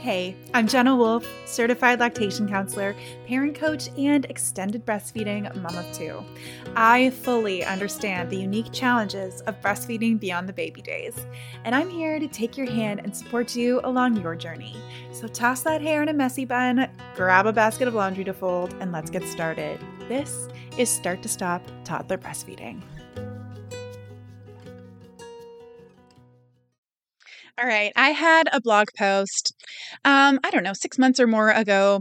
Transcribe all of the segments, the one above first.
Hey, I'm Jenna Wolf, certified lactation counselor, parent coach, and extended breastfeeding mom of two. I fully understand the unique challenges of breastfeeding beyond the baby days, and I'm here to take your hand and support you along your journey. So toss that hair in a messy bun, grab a basket of laundry to fold, and let's get started. This is Start to Stop Toddler Breastfeeding. All right. I had a blog post, um, I don't know, six months or more ago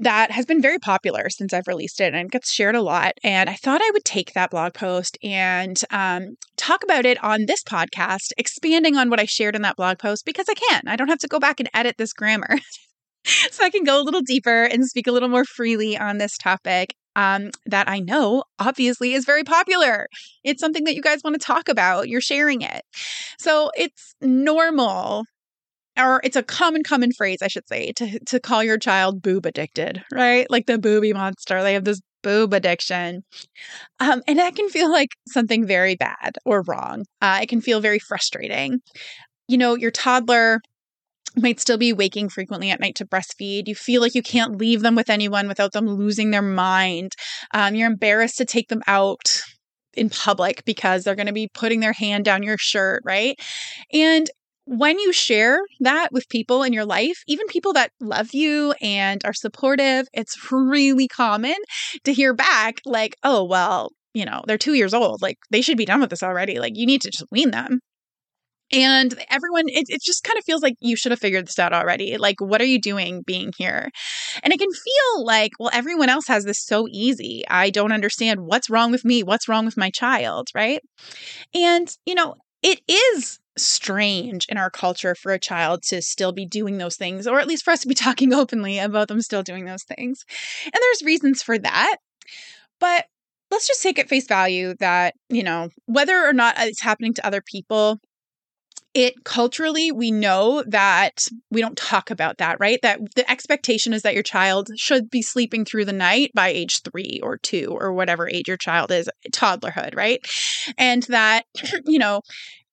that has been very popular since I've released it and gets shared a lot. And I thought I would take that blog post and um, talk about it on this podcast, expanding on what I shared in that blog post because I can. I don't have to go back and edit this grammar. so I can go a little deeper and speak a little more freely on this topic um, that I know obviously is very popular. It's something that you guys want to talk about. You're sharing it. So it's normal or it's a common common phrase i should say to to call your child boob addicted right like the booby monster they have this boob addiction um, and that can feel like something very bad or wrong uh, it can feel very frustrating you know your toddler might still be waking frequently at night to breastfeed. You feel like you can't leave them with anyone without them losing their mind. Um, you're embarrassed to take them out in public because they're going to be putting their hand down your shirt, right? And when you share that with people in your life, even people that love you and are supportive, it's really common to hear back, like, oh, well, you know, they're two years old. Like, they should be done with this already. Like, you need to just wean them. And everyone, it, it just kind of feels like you should have figured this out already. Like, what are you doing being here? And it can feel like, well, everyone else has this so easy. I don't understand what's wrong with me. What's wrong with my child? Right. And, you know, it is strange in our culture for a child to still be doing those things, or at least for us to be talking openly about them still doing those things. And there's reasons for that. But let's just take at face value that, you know, whether or not it's happening to other people, it culturally we know that we don't talk about that right? That the expectation is that your child should be sleeping through the night by age 3 or 2 or whatever age your child is toddlerhood right? And that you know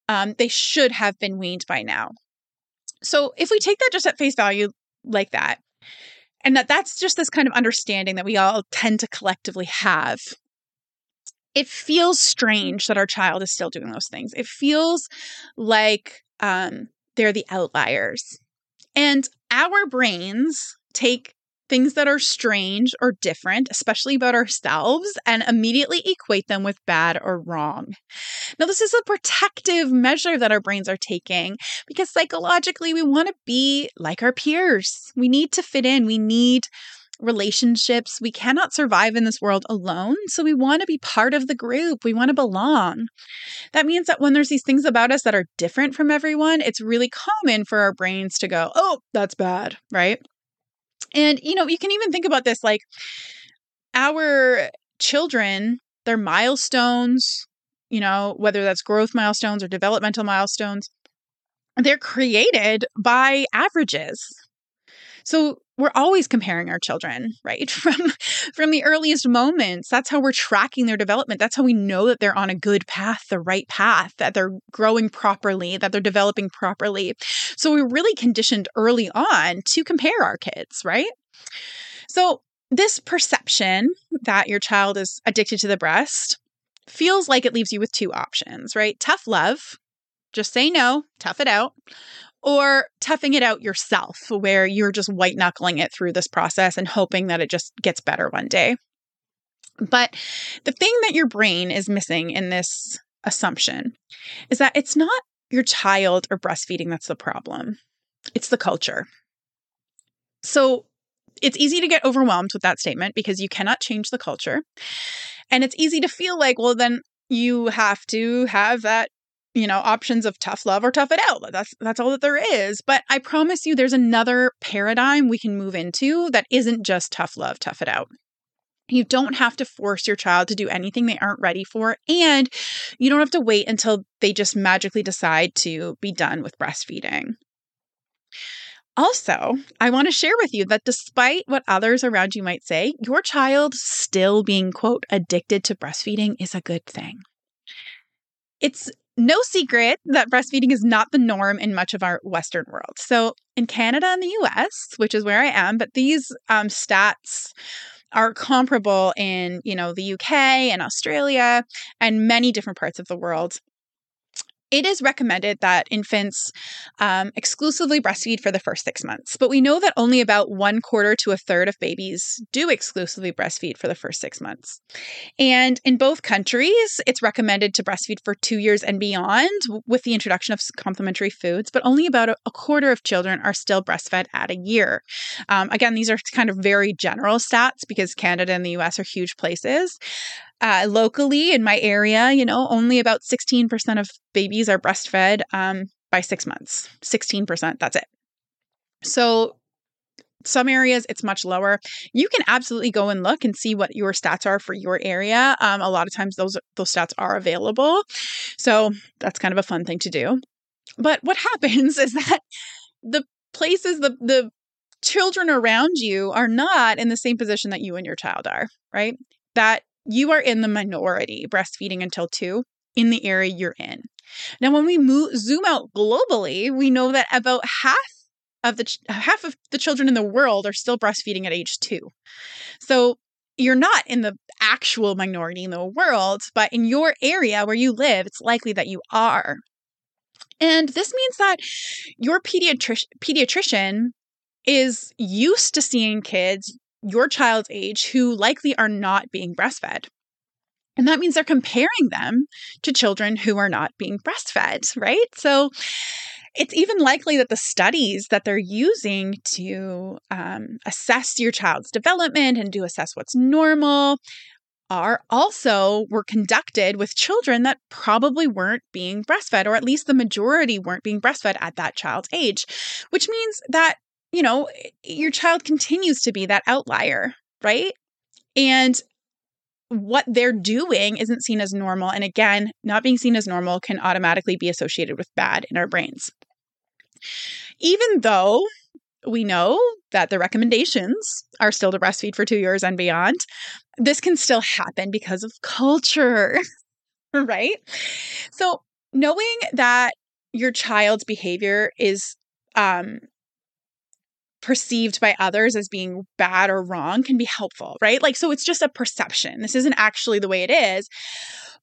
um, they should have been weaned by now. So if we take that just at face value like that and that that's just this kind of understanding that we all tend to collectively have it feels strange that our child is still doing those things. It feels like um, they're the outliers. And our brains take things that are strange or different, especially about ourselves, and immediately equate them with bad or wrong. Now, this is a protective measure that our brains are taking because psychologically we want to be like our peers. We need to fit in. We need relationships. We cannot survive in this world alone. So we want to be part of the group. We want to belong. That means that when there's these things about us that are different from everyone, it's really common for our brains to go, oh, that's bad, right? And, you know, you can even think about this like our children, their milestones, you know, whether that's growth milestones or developmental milestones, they're created by averages. So we're always comparing our children right? From from the earliest moments that's how we're tracking their development. That's how we know that they're on a good path the right path that they're growing properly that they're developing properly. So we're really conditioned early on to compare our kids right? So this perception that your child is addicted to the breast feels like it leaves you with two options right? Tough love just say no tough it out or toughing it out yourself, where you're just white knuckling it through this process and hoping that it just gets better one day. But the thing that your brain is missing in this assumption is that it's not your child or breastfeeding that's the problem, it's the culture. So it's easy to get overwhelmed with that statement because you cannot change the culture. And it's easy to feel like, well, then you have to have that you know options of tough love or tough it out. That's that's all that there is. But i promise you there's another paradigm we can move into that isn't just tough love tough it out. You don't have to force your child to do anything they aren't ready for and you don't have to wait until they just magically decide to be done with breastfeeding. Also, I want to share with you that despite what others around you might say, your child still being, quote, addicted to breastfeeding is a good thing. It's no secret that breastfeeding is not the norm in much of our Western world. So, in Canada and the US, which is where I am, but these um, stats are comparable in, you know, the UK and Australia and many different parts of the world it is recommended that infants um, exclusively breastfeed for the first six months, but we know that only about one quarter to a third of babies do exclusively breastfeed for the first six months. And in both countries, it's recommended to breastfeed for two years and beyond with the introduction of complementary foods, but only about a, quarter of children are still breastfed at a year. Um, again, these are kind of very general stats because Canada and the US are huge places. Uh, locally in my area, you know, only about 16% of babies are breastfed um, by six months. 16%, that's it. So, some areas it's much lower. You can absolutely go and look and see what your stats are for your area. Um, a lot of times those those stats are available, so that's kind of a fun thing to do. But what happens is that the places the the children around you are not in the same position that you and your child are, right? That you are in the minority breastfeeding until two in the area you're in. Now, when we move, zoom out globally, we know that about half of the half of the children in the world are still breastfeeding at age two. So you're not in the actual minority in the world, but in your area where you live, it's likely that you are. And this means that your pediatric- pediatrician is used to seeing kids your child's age who likely are not being breastfed. And that means they're comparing them to children who are not being breastfed, right? So it's even likely that the studies that they're using to um, assess your child's development and to assess what's normal are also were conducted with children that probably weren't being breastfed or at least the majority weren't being breastfed at that child's age which means that you know, your child continues to be that outlier, right? And what they're doing isn't seen as normal. And again, not being seen as normal can automatically be associated with bad in our brains. Even though we know that the recommendations are still to breastfeed for two years and beyond, this can still happen because of culture, right? So, knowing that your child's behavior is um, perceived by others as being bad or wrong can be helpful, right? Like, so it's just a perception. This isn't actually the way it is.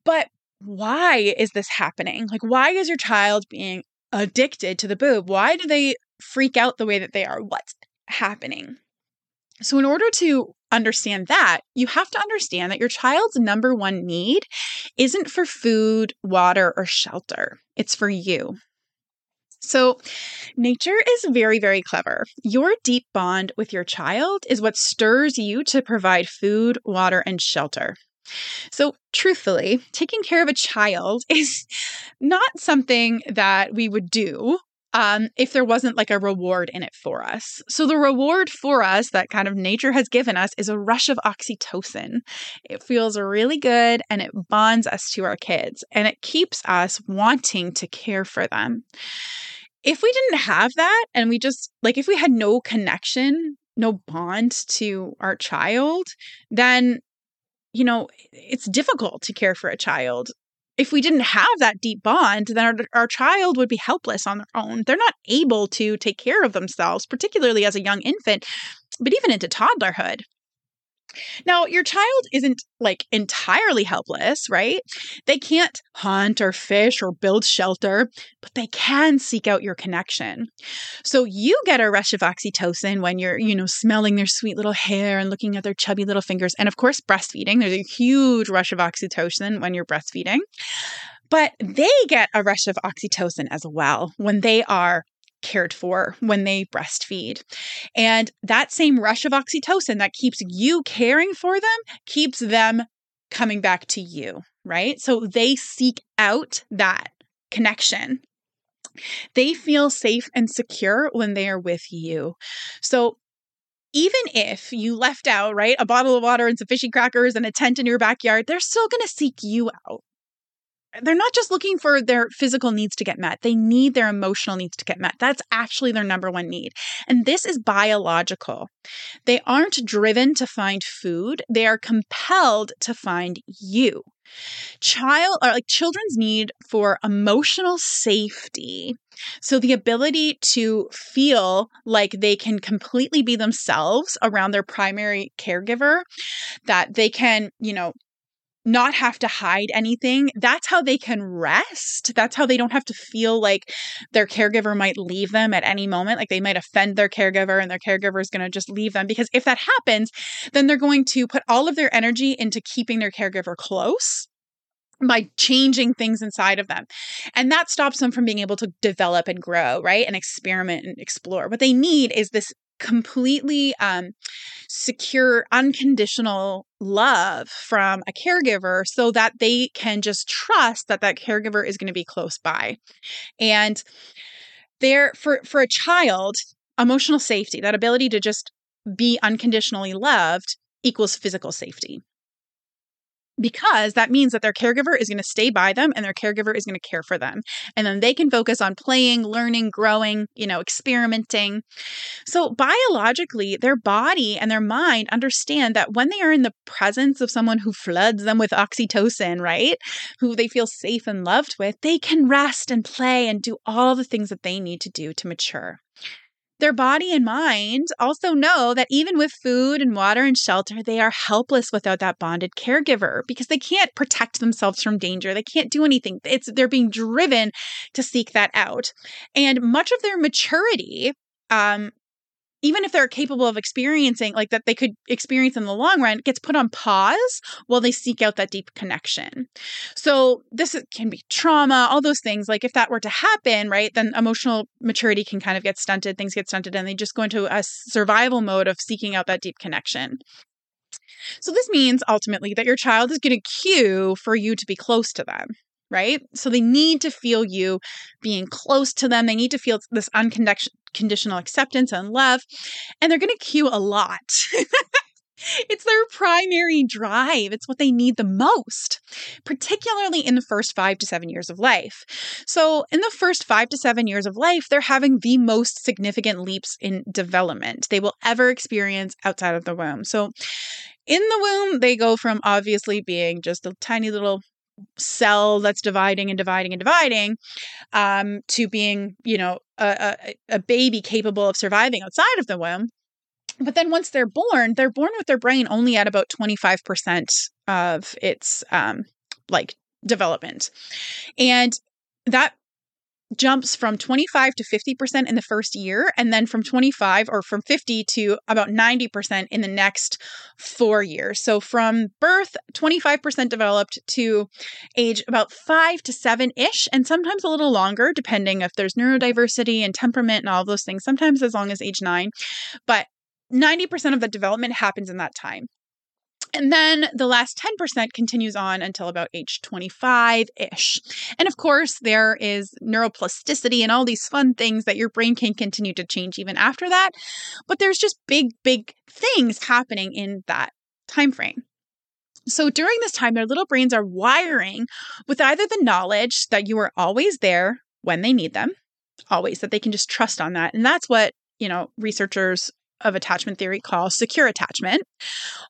But why is this happening? Like, why is your child being addicted to the boob? Why do they freak out the way that they are? What's happening? So, in order to understand that, you have to understand that your child's number one need isn't for food, water, or shelter. It's for you. So, nature is very, very clever. Your deep bond with your child is what stirs you to provide food, water, and shelter. So, truthfully, taking care of a child is not something that we would do um, if there wasn't like a reward in it for us. So, the reward for us that kind of nature has given us is a rush of oxytocin. It feels really good and it bonds us to our kids and it keeps us wanting to care for them if we didn't have that and we just like if we had no connection, no bond to our child, then you know, it's difficult to care for a child. If we didn't have that deep bond, then our, our child would be helpless on their own. They're not able to take care of themselves, particularly as a young infant, but even into toddlerhood. Now, your child isn't like entirely helpless, right? They can't hunt or fish or build shelter, but they can seek out your connection. So you get a rush of oxytocin when you're, you know, smelling their sweet little hair and looking at their chubby little fingers. And of course, breastfeeding. There's a huge rush of oxytocin when you're breastfeeding. But they get a rush of oxytocin as well when they are cared for when they breastfeed. And that same rush of oxytocin that keeps you caring for them keeps them coming back to you, right? So they seek out that connection. They feel safe and secure when they are with you. So even if you left out, right, a bottle of water and some fishy crackers and a tent in your backyard, they're still going to seek you out they're not just looking for their physical needs to get met. They need their emotional needs to get met. That's actually their number one need. And this is biological. They aren't driven to find food, they are compelled to find you. Child or like children's need for emotional safety. So the ability to feel like they can completely be themselves around their primary caregiver, that they can, you know, not have to hide anything. That's how they can rest. That's how they don't have to feel like their caregiver might leave them at any moment. Like they might offend their caregiver and their caregiver is going to just leave them. Because if that happens, then they're going to put all of their energy into keeping their caregiver close by changing things inside of them. And that stops them from being able to develop and grow, right? And experiment and explore. What they need is this completely um, secure, unconditional love from a caregiver so that they can just trust that that caregiver is going to be close by. And there, for, for a child, emotional safety, that ability to just be unconditionally loved equals physical safety because that means that their caregiver is going to stay by them and their caregiver is going to care for them. And then they can focus on playing, learning, growing, you know, experimenting. So, biologically, their body and their mind understand that when they are in the presence of someone who floods them with oxytocin, right? Who they feel safe and loved with, they can rest and play and do all the things that they need to do to mature. Their body and mind also know that even with food and water and shelter, they are helpless without that bonded caregiver because they can't protect themselves from danger. They can't do anything. It's they're being driven to seek that out. And much of their maturity um, even if they're capable of experiencing like that they could experience in the long run gets put on pause while they seek out that deep connection. So this can be trauma all those things like if that were to happen right then emotional maturity can kind of get stunted things get stunted and they just go into a survival mode of seeking out that deep connection. So this means ultimately that your child is going to cue for you to be close to them right? So they need to feel you being close to them. They need to feel this unconditional acceptance and love. And they're going to cue a lot. It's their primary drive. It's what they need the most, particularly in the first five to seven years of life. So, in the first five to seven years of life, they're having the most significant leaps in development they will ever experience outside of the womb. So, in the womb, they go from obviously being just a tiny little cell that's dividing and dividing and dividing um, to being, you know, a, a, a baby capable of surviving outside of the womb. But then once they're born, they're born with their brain only at about 25% of its um, like development. And that jumps from 25 to 50% in the first year and then from 25 or from 50 to about 90% in the next 4 years. So from birth 25% developed to age about 5 to 7ish and sometimes a little longer depending if there's neurodiversity and temperament and all those things sometimes as long as age 9. But 90% of the development happens in that time. And then the last 10% continues on until about age 25 ish. And of course, there is neuroplasticity and all these fun things that your brain can continue to change even after that. But there's just big, big things happening in that time frame. So during this time, their little brains are wiring with either the knowledge that you are always there when they need them, always, that they can just trust on that. And that's what, you know, researchers of attachment theory call secure attachment,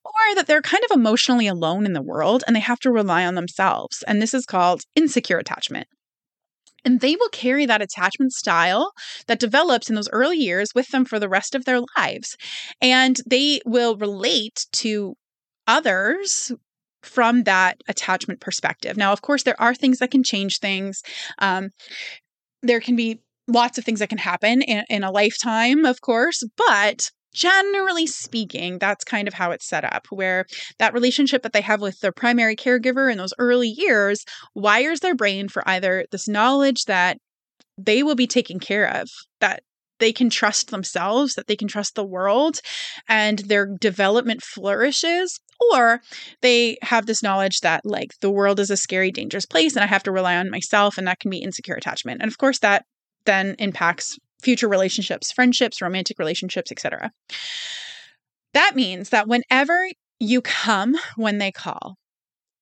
or that they're kind of emotionally alone in the world and they have to rely on themselves. And this is called insecure attachment. And they will carry that attachment style that develops in those early years with them for the rest of their lives. And they will relate to others from that attachment perspective. Now, of course, there are things that can change things. Um, there can be lots of things that can happen in, in a lifetime, of course, but generally speaking, that's kind of how it's set up, where that relationship that they have with their primary caregiver in those early years wires their brain for either this knowledge that they will be taken care of, that they can trust themselves, that they can trust the world, and their development flourishes. Or they have this knowledge that, like, the world is a scary, dangerous place and I have to rely on myself, and that can be insecure attachment. And of course, that then impacts future relationships, friendships, romantic relationships, etc. That means that whenever you come when they call,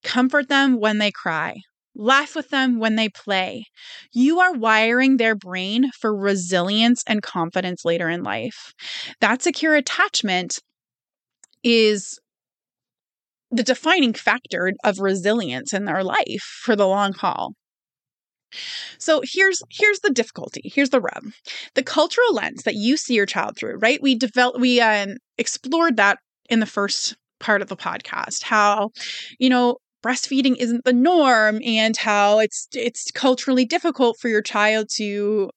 comfort them when they cry, laugh with them when they play. You are wiring their brain for resilience and confidence later in life. That secure attachment is the defining factor of resilience in their life for the long haul. So here's here's the difficulty. Here's the rub. The cultural lens that you see your child through, right? We developed we um, explored that in the first part of the podcast. How, you know, breastfeeding isn't the norm and how it's it's culturally difficult for your child to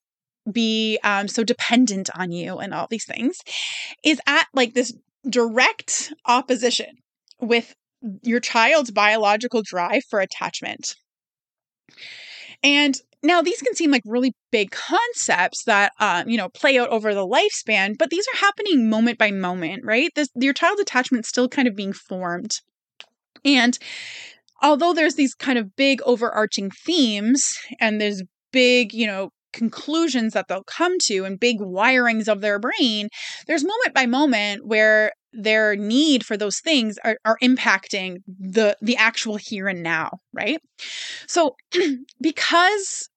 be um, so dependent on you and all these things is at like this direct opposition with your child's biological drive for attachment. And now these can seem like really big concepts that um, you know play out over the lifespan, but these are happening moment by moment, right? This your child's attachment still kind of being formed. And although there's these kind of big overarching themes and there's big, you know, conclusions that they'll come to and big wirings of their brain, there's moment by moment where their need for those things are, are impacting the the actual here and now, right? So because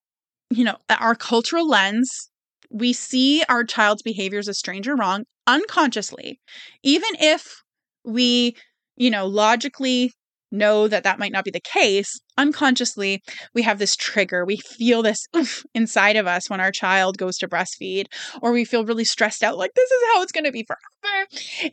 you know, our cultural lens, we see our child's behaviors as strange or wrong unconsciously, even if we, you know, logically know that that might not be the case, unconsciously, we have this trigger. We feel this oof inside of us when our child goes to breastfeed, or we feel really stressed out, like this is how it's going to be forever.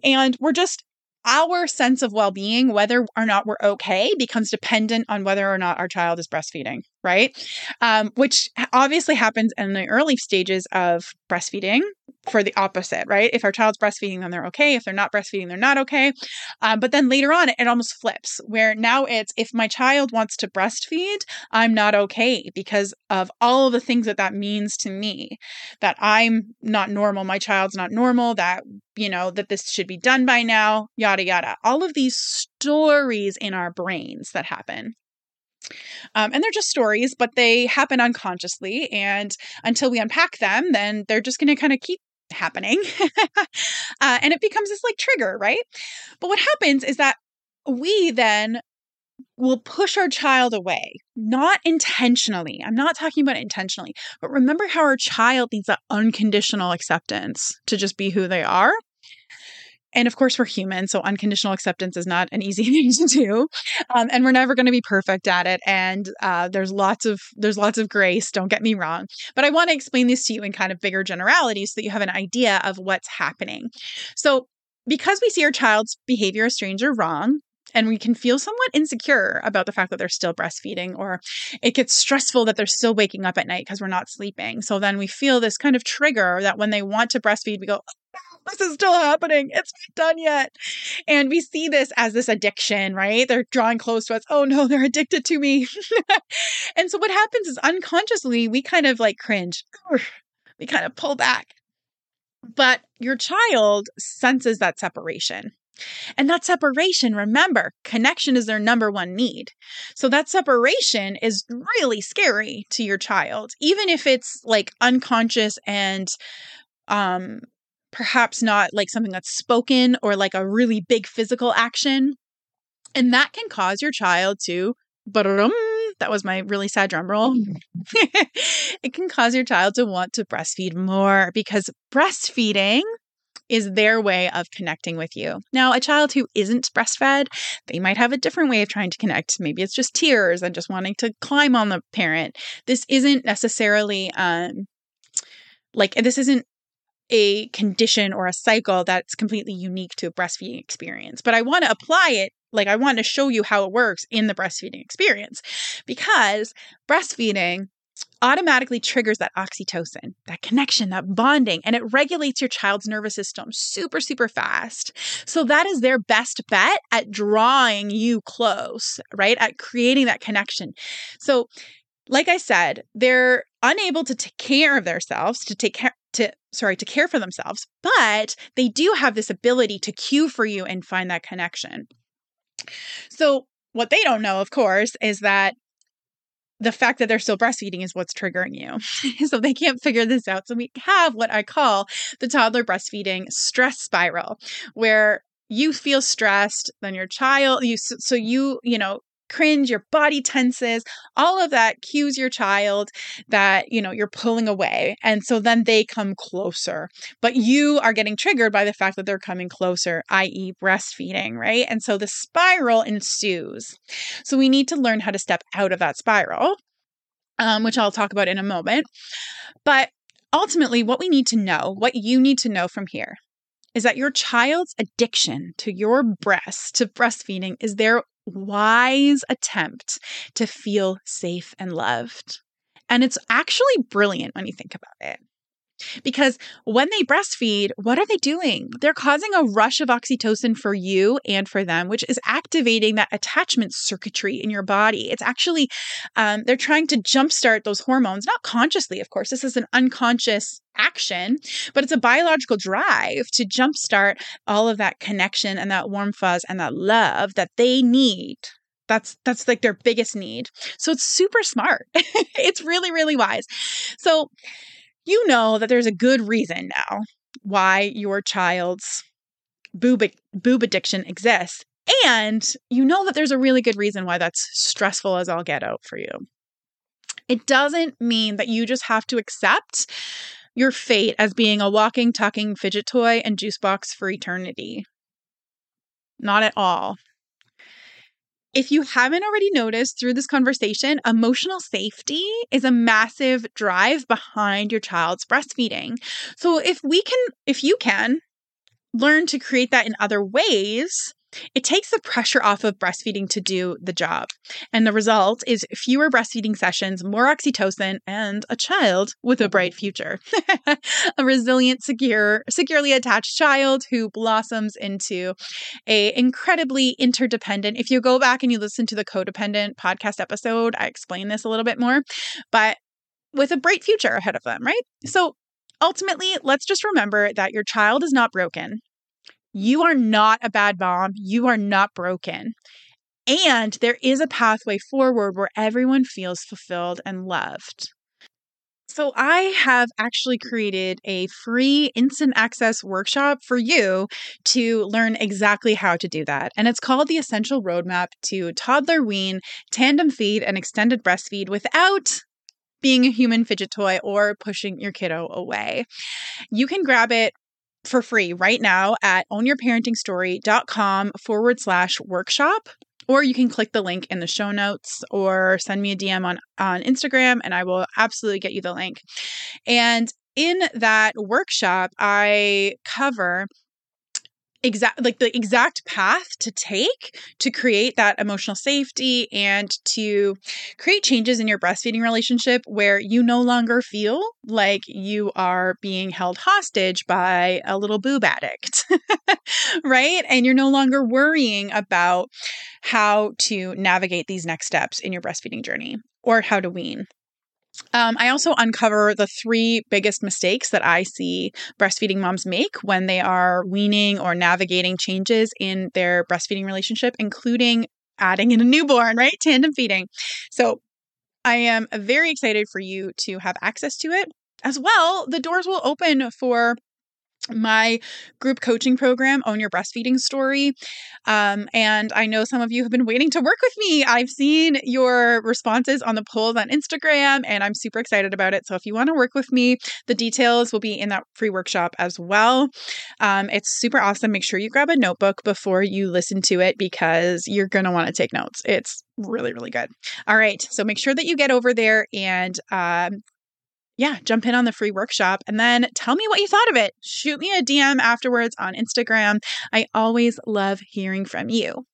And we're just our sense of well being, whether or not we're okay, becomes dependent on whether or not our child is breastfeeding, right? Um, which obviously happens in the early stages of breastfeeding for the opposite, right? If our child's breastfeeding, then they're okay. If they're not breastfeeding, they're not okay. Um, but then later on, it almost flips where now it's if my child wants to breastfeed, I'm not okay because of all of the things that that means to me that I'm not normal, my child's not normal, that, you know, that this should be done by now, yada, yada. All of these stories in our brains that happen. Um, and they're just stories, but they happen unconsciously. And until we unpack them, then they're just going to kind of keep happening. uh, and it becomes this like trigger, right? But what happens is that we then will push our child away, not intentionally. I'm not talking about intentionally, but remember how our child needs that unconditional acceptance to just be who they are. And of course, we're human, so unconditional acceptance is not an easy thing to do, um, and we're never going to be perfect at it. And uh, there's lots of there's lots of grace. Don't get me wrong, but I want to explain this to you in kind of bigger generalities so that you have an idea of what's happening. So, because we see our child's behavior as strange or wrong, and we can feel somewhat insecure about the fact that they're still breastfeeding or it gets stressful that they're still waking up at night because we're not sleeping so then we feel this kind of trigger that when they want to breastfeed we go this is still happening. It's not done yet. And we see this as this addiction, right? They're drawing close to us. Oh no, they're addicted to me. and so what happens is unconsciously, we kind of like cringe. We kind of pull back. But your child senses that separation. And that separation, remember, connection is their number one need. So that separation is really scary to your child, even if it's like unconscious and um perhaps not like something that's spoken or like a really big physical action. And that can cause your child to, that was my really sad drum roll. it can cause your child to want to breastfeed more because breastfeeding is their way of connecting with you. Now, a child who isn't breastfed, they might have a different way of trying to connect. Maybe it's just tears and just wanting to climb on the parent. This isn't necessarily um like this isn't a condition or a cycle that's completely unique to a breastfeeding experience. But I want to apply it, like, I want to show you how it works in the breastfeeding experience because breastfeeding automatically triggers that oxytocin, that connection, that bonding, and it regulates your child's nervous system super, super fast. So that is their best bet at drawing you close, right? At creating that connection. So, like I said, they're unable to take care of themselves, to take care sorry to care for themselves but they do have this ability to cue for you and find that connection so what they don't know of course is that the fact that they're still breastfeeding is what's triggering you. so they can't figure this out. So we have what I call the toddler breastfeeding stress spiral, where you feel stressed, then your child, you, so you, you know, cringe, your body tenses, all of that cues your child that, you know, you're pulling away. And so then they come closer. But you are getting triggered by the fact that they're coming closer, i.e., breastfeeding, right? And so the spiral ensues. So we need to learn how to step out of that spiral, um, which I'll talk about in a moment. But ultimately, what we need to know, what you need to know from here, is that your child's addiction to your breast, to breastfeeding, is their wise attempt to feel safe and loved. And it's actually brilliant when you think about it. Because when they breastfeed, what are they doing? They're causing a rush of oxytocin for you and for them, which is activating that attachment circuitry in your body. It's actually, um, they're trying to jumpstart those hormones, not consciously, of course. This is an unconscious action, but it's a biological drive to jumpstart all of that connection and that warm fuzz and that love that they need that's that's like their biggest need so it's super smart it's really really wise so you know that there's a good reason now why your child's boob, boob addiction exists. And you know that there's a really good reason why that's stressful as all get out for you. It doesn't mean that you just have to accept your fate as being a walking, talking fidget toy and juice box for eternity. Not at all. If you haven't already noticed through this conversation, emotional safety is a massive drive behind your child's breastfeeding. So if we can, if you can, learn to create that in other ways, it takes the pressure off of breastfeeding to do the job. And the result is fewer breastfeeding sessions, more oxytocin, and a child with a bright mm-hmm. future. a resilient, secure, securely attached child who blossoms into a incredibly interdependent. If you go back and you listen to the codependent podcast episode, I explain this a little bit more, but with a bright future ahead of them, right? Mm-hmm. So ultimately, let's just remember that your child is not broken. You are not a bad mom. You are not broken. And there is a pathway forward where everyone feels fulfilled and loved. So, I have actually created a free instant access workshop for you to learn exactly how to do that. And it's called the Essential Roadmap to Toddler Wean, Tandem Feed, and Extended Breastfeed without being a human fidget toy or pushing your kiddo away. You can grab it for free right now at ownyourparentingstory.com forward slash workshop. Or you can click the link in the show notes or send me a DM on, on Instagram and I will absolutely get you the link. And in that workshop, I cover exact like the exact path to take to create that emotional safety and to create changes in your breastfeeding relationship where you no longer feel like you are being held hostage by a little boob addict right? And you're no longer worrying about how to navigate these next steps in your breastfeeding journey or how to wean um, I also uncover the three biggest mistakes that I see breastfeeding moms make when they are weaning or navigating changes in their breastfeeding relationship, including adding in a newborn, right? Tandem feeding. So I am very excited for you to have access to it. As well, the doors will open for my group coaching program, Own Your Breastfeeding Story. Um, and I know some of you have been waiting to work with me. I've seen your responses on the polls on Instagram, and I'm super excited about it. So if you want to work with me, the details will be in that free workshop as well. Um, it's super awesome. Make sure you grab a notebook before you listen to it because you're going to want to take notes. It's really, really good. All right. So make sure that you get over there and um, yeah, jump in on the free workshop and then tell me what you thought of it. Shoot me a DM afterwards on Instagram. I always love hearing from you.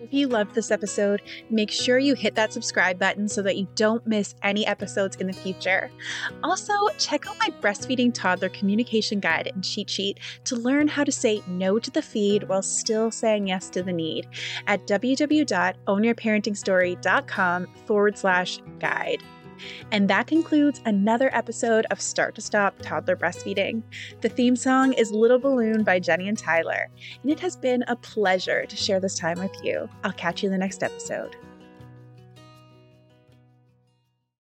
If you loved this episode, make sure you hit that subscribe button so that you don't miss any episodes in the future. Also, check out my breastfeeding toddler communication guide and cheat sheet to learn how to say no to the feed while still saying yes to the need at www.ownyourparentingstory.com forward slash guide. And that concludes another episode of Start to Stop Toddler Breastfeeding. The theme song is Little Balloon by Jenny and Tyler, and it has been a pleasure to share this time with you. I'll catch you in the next episode.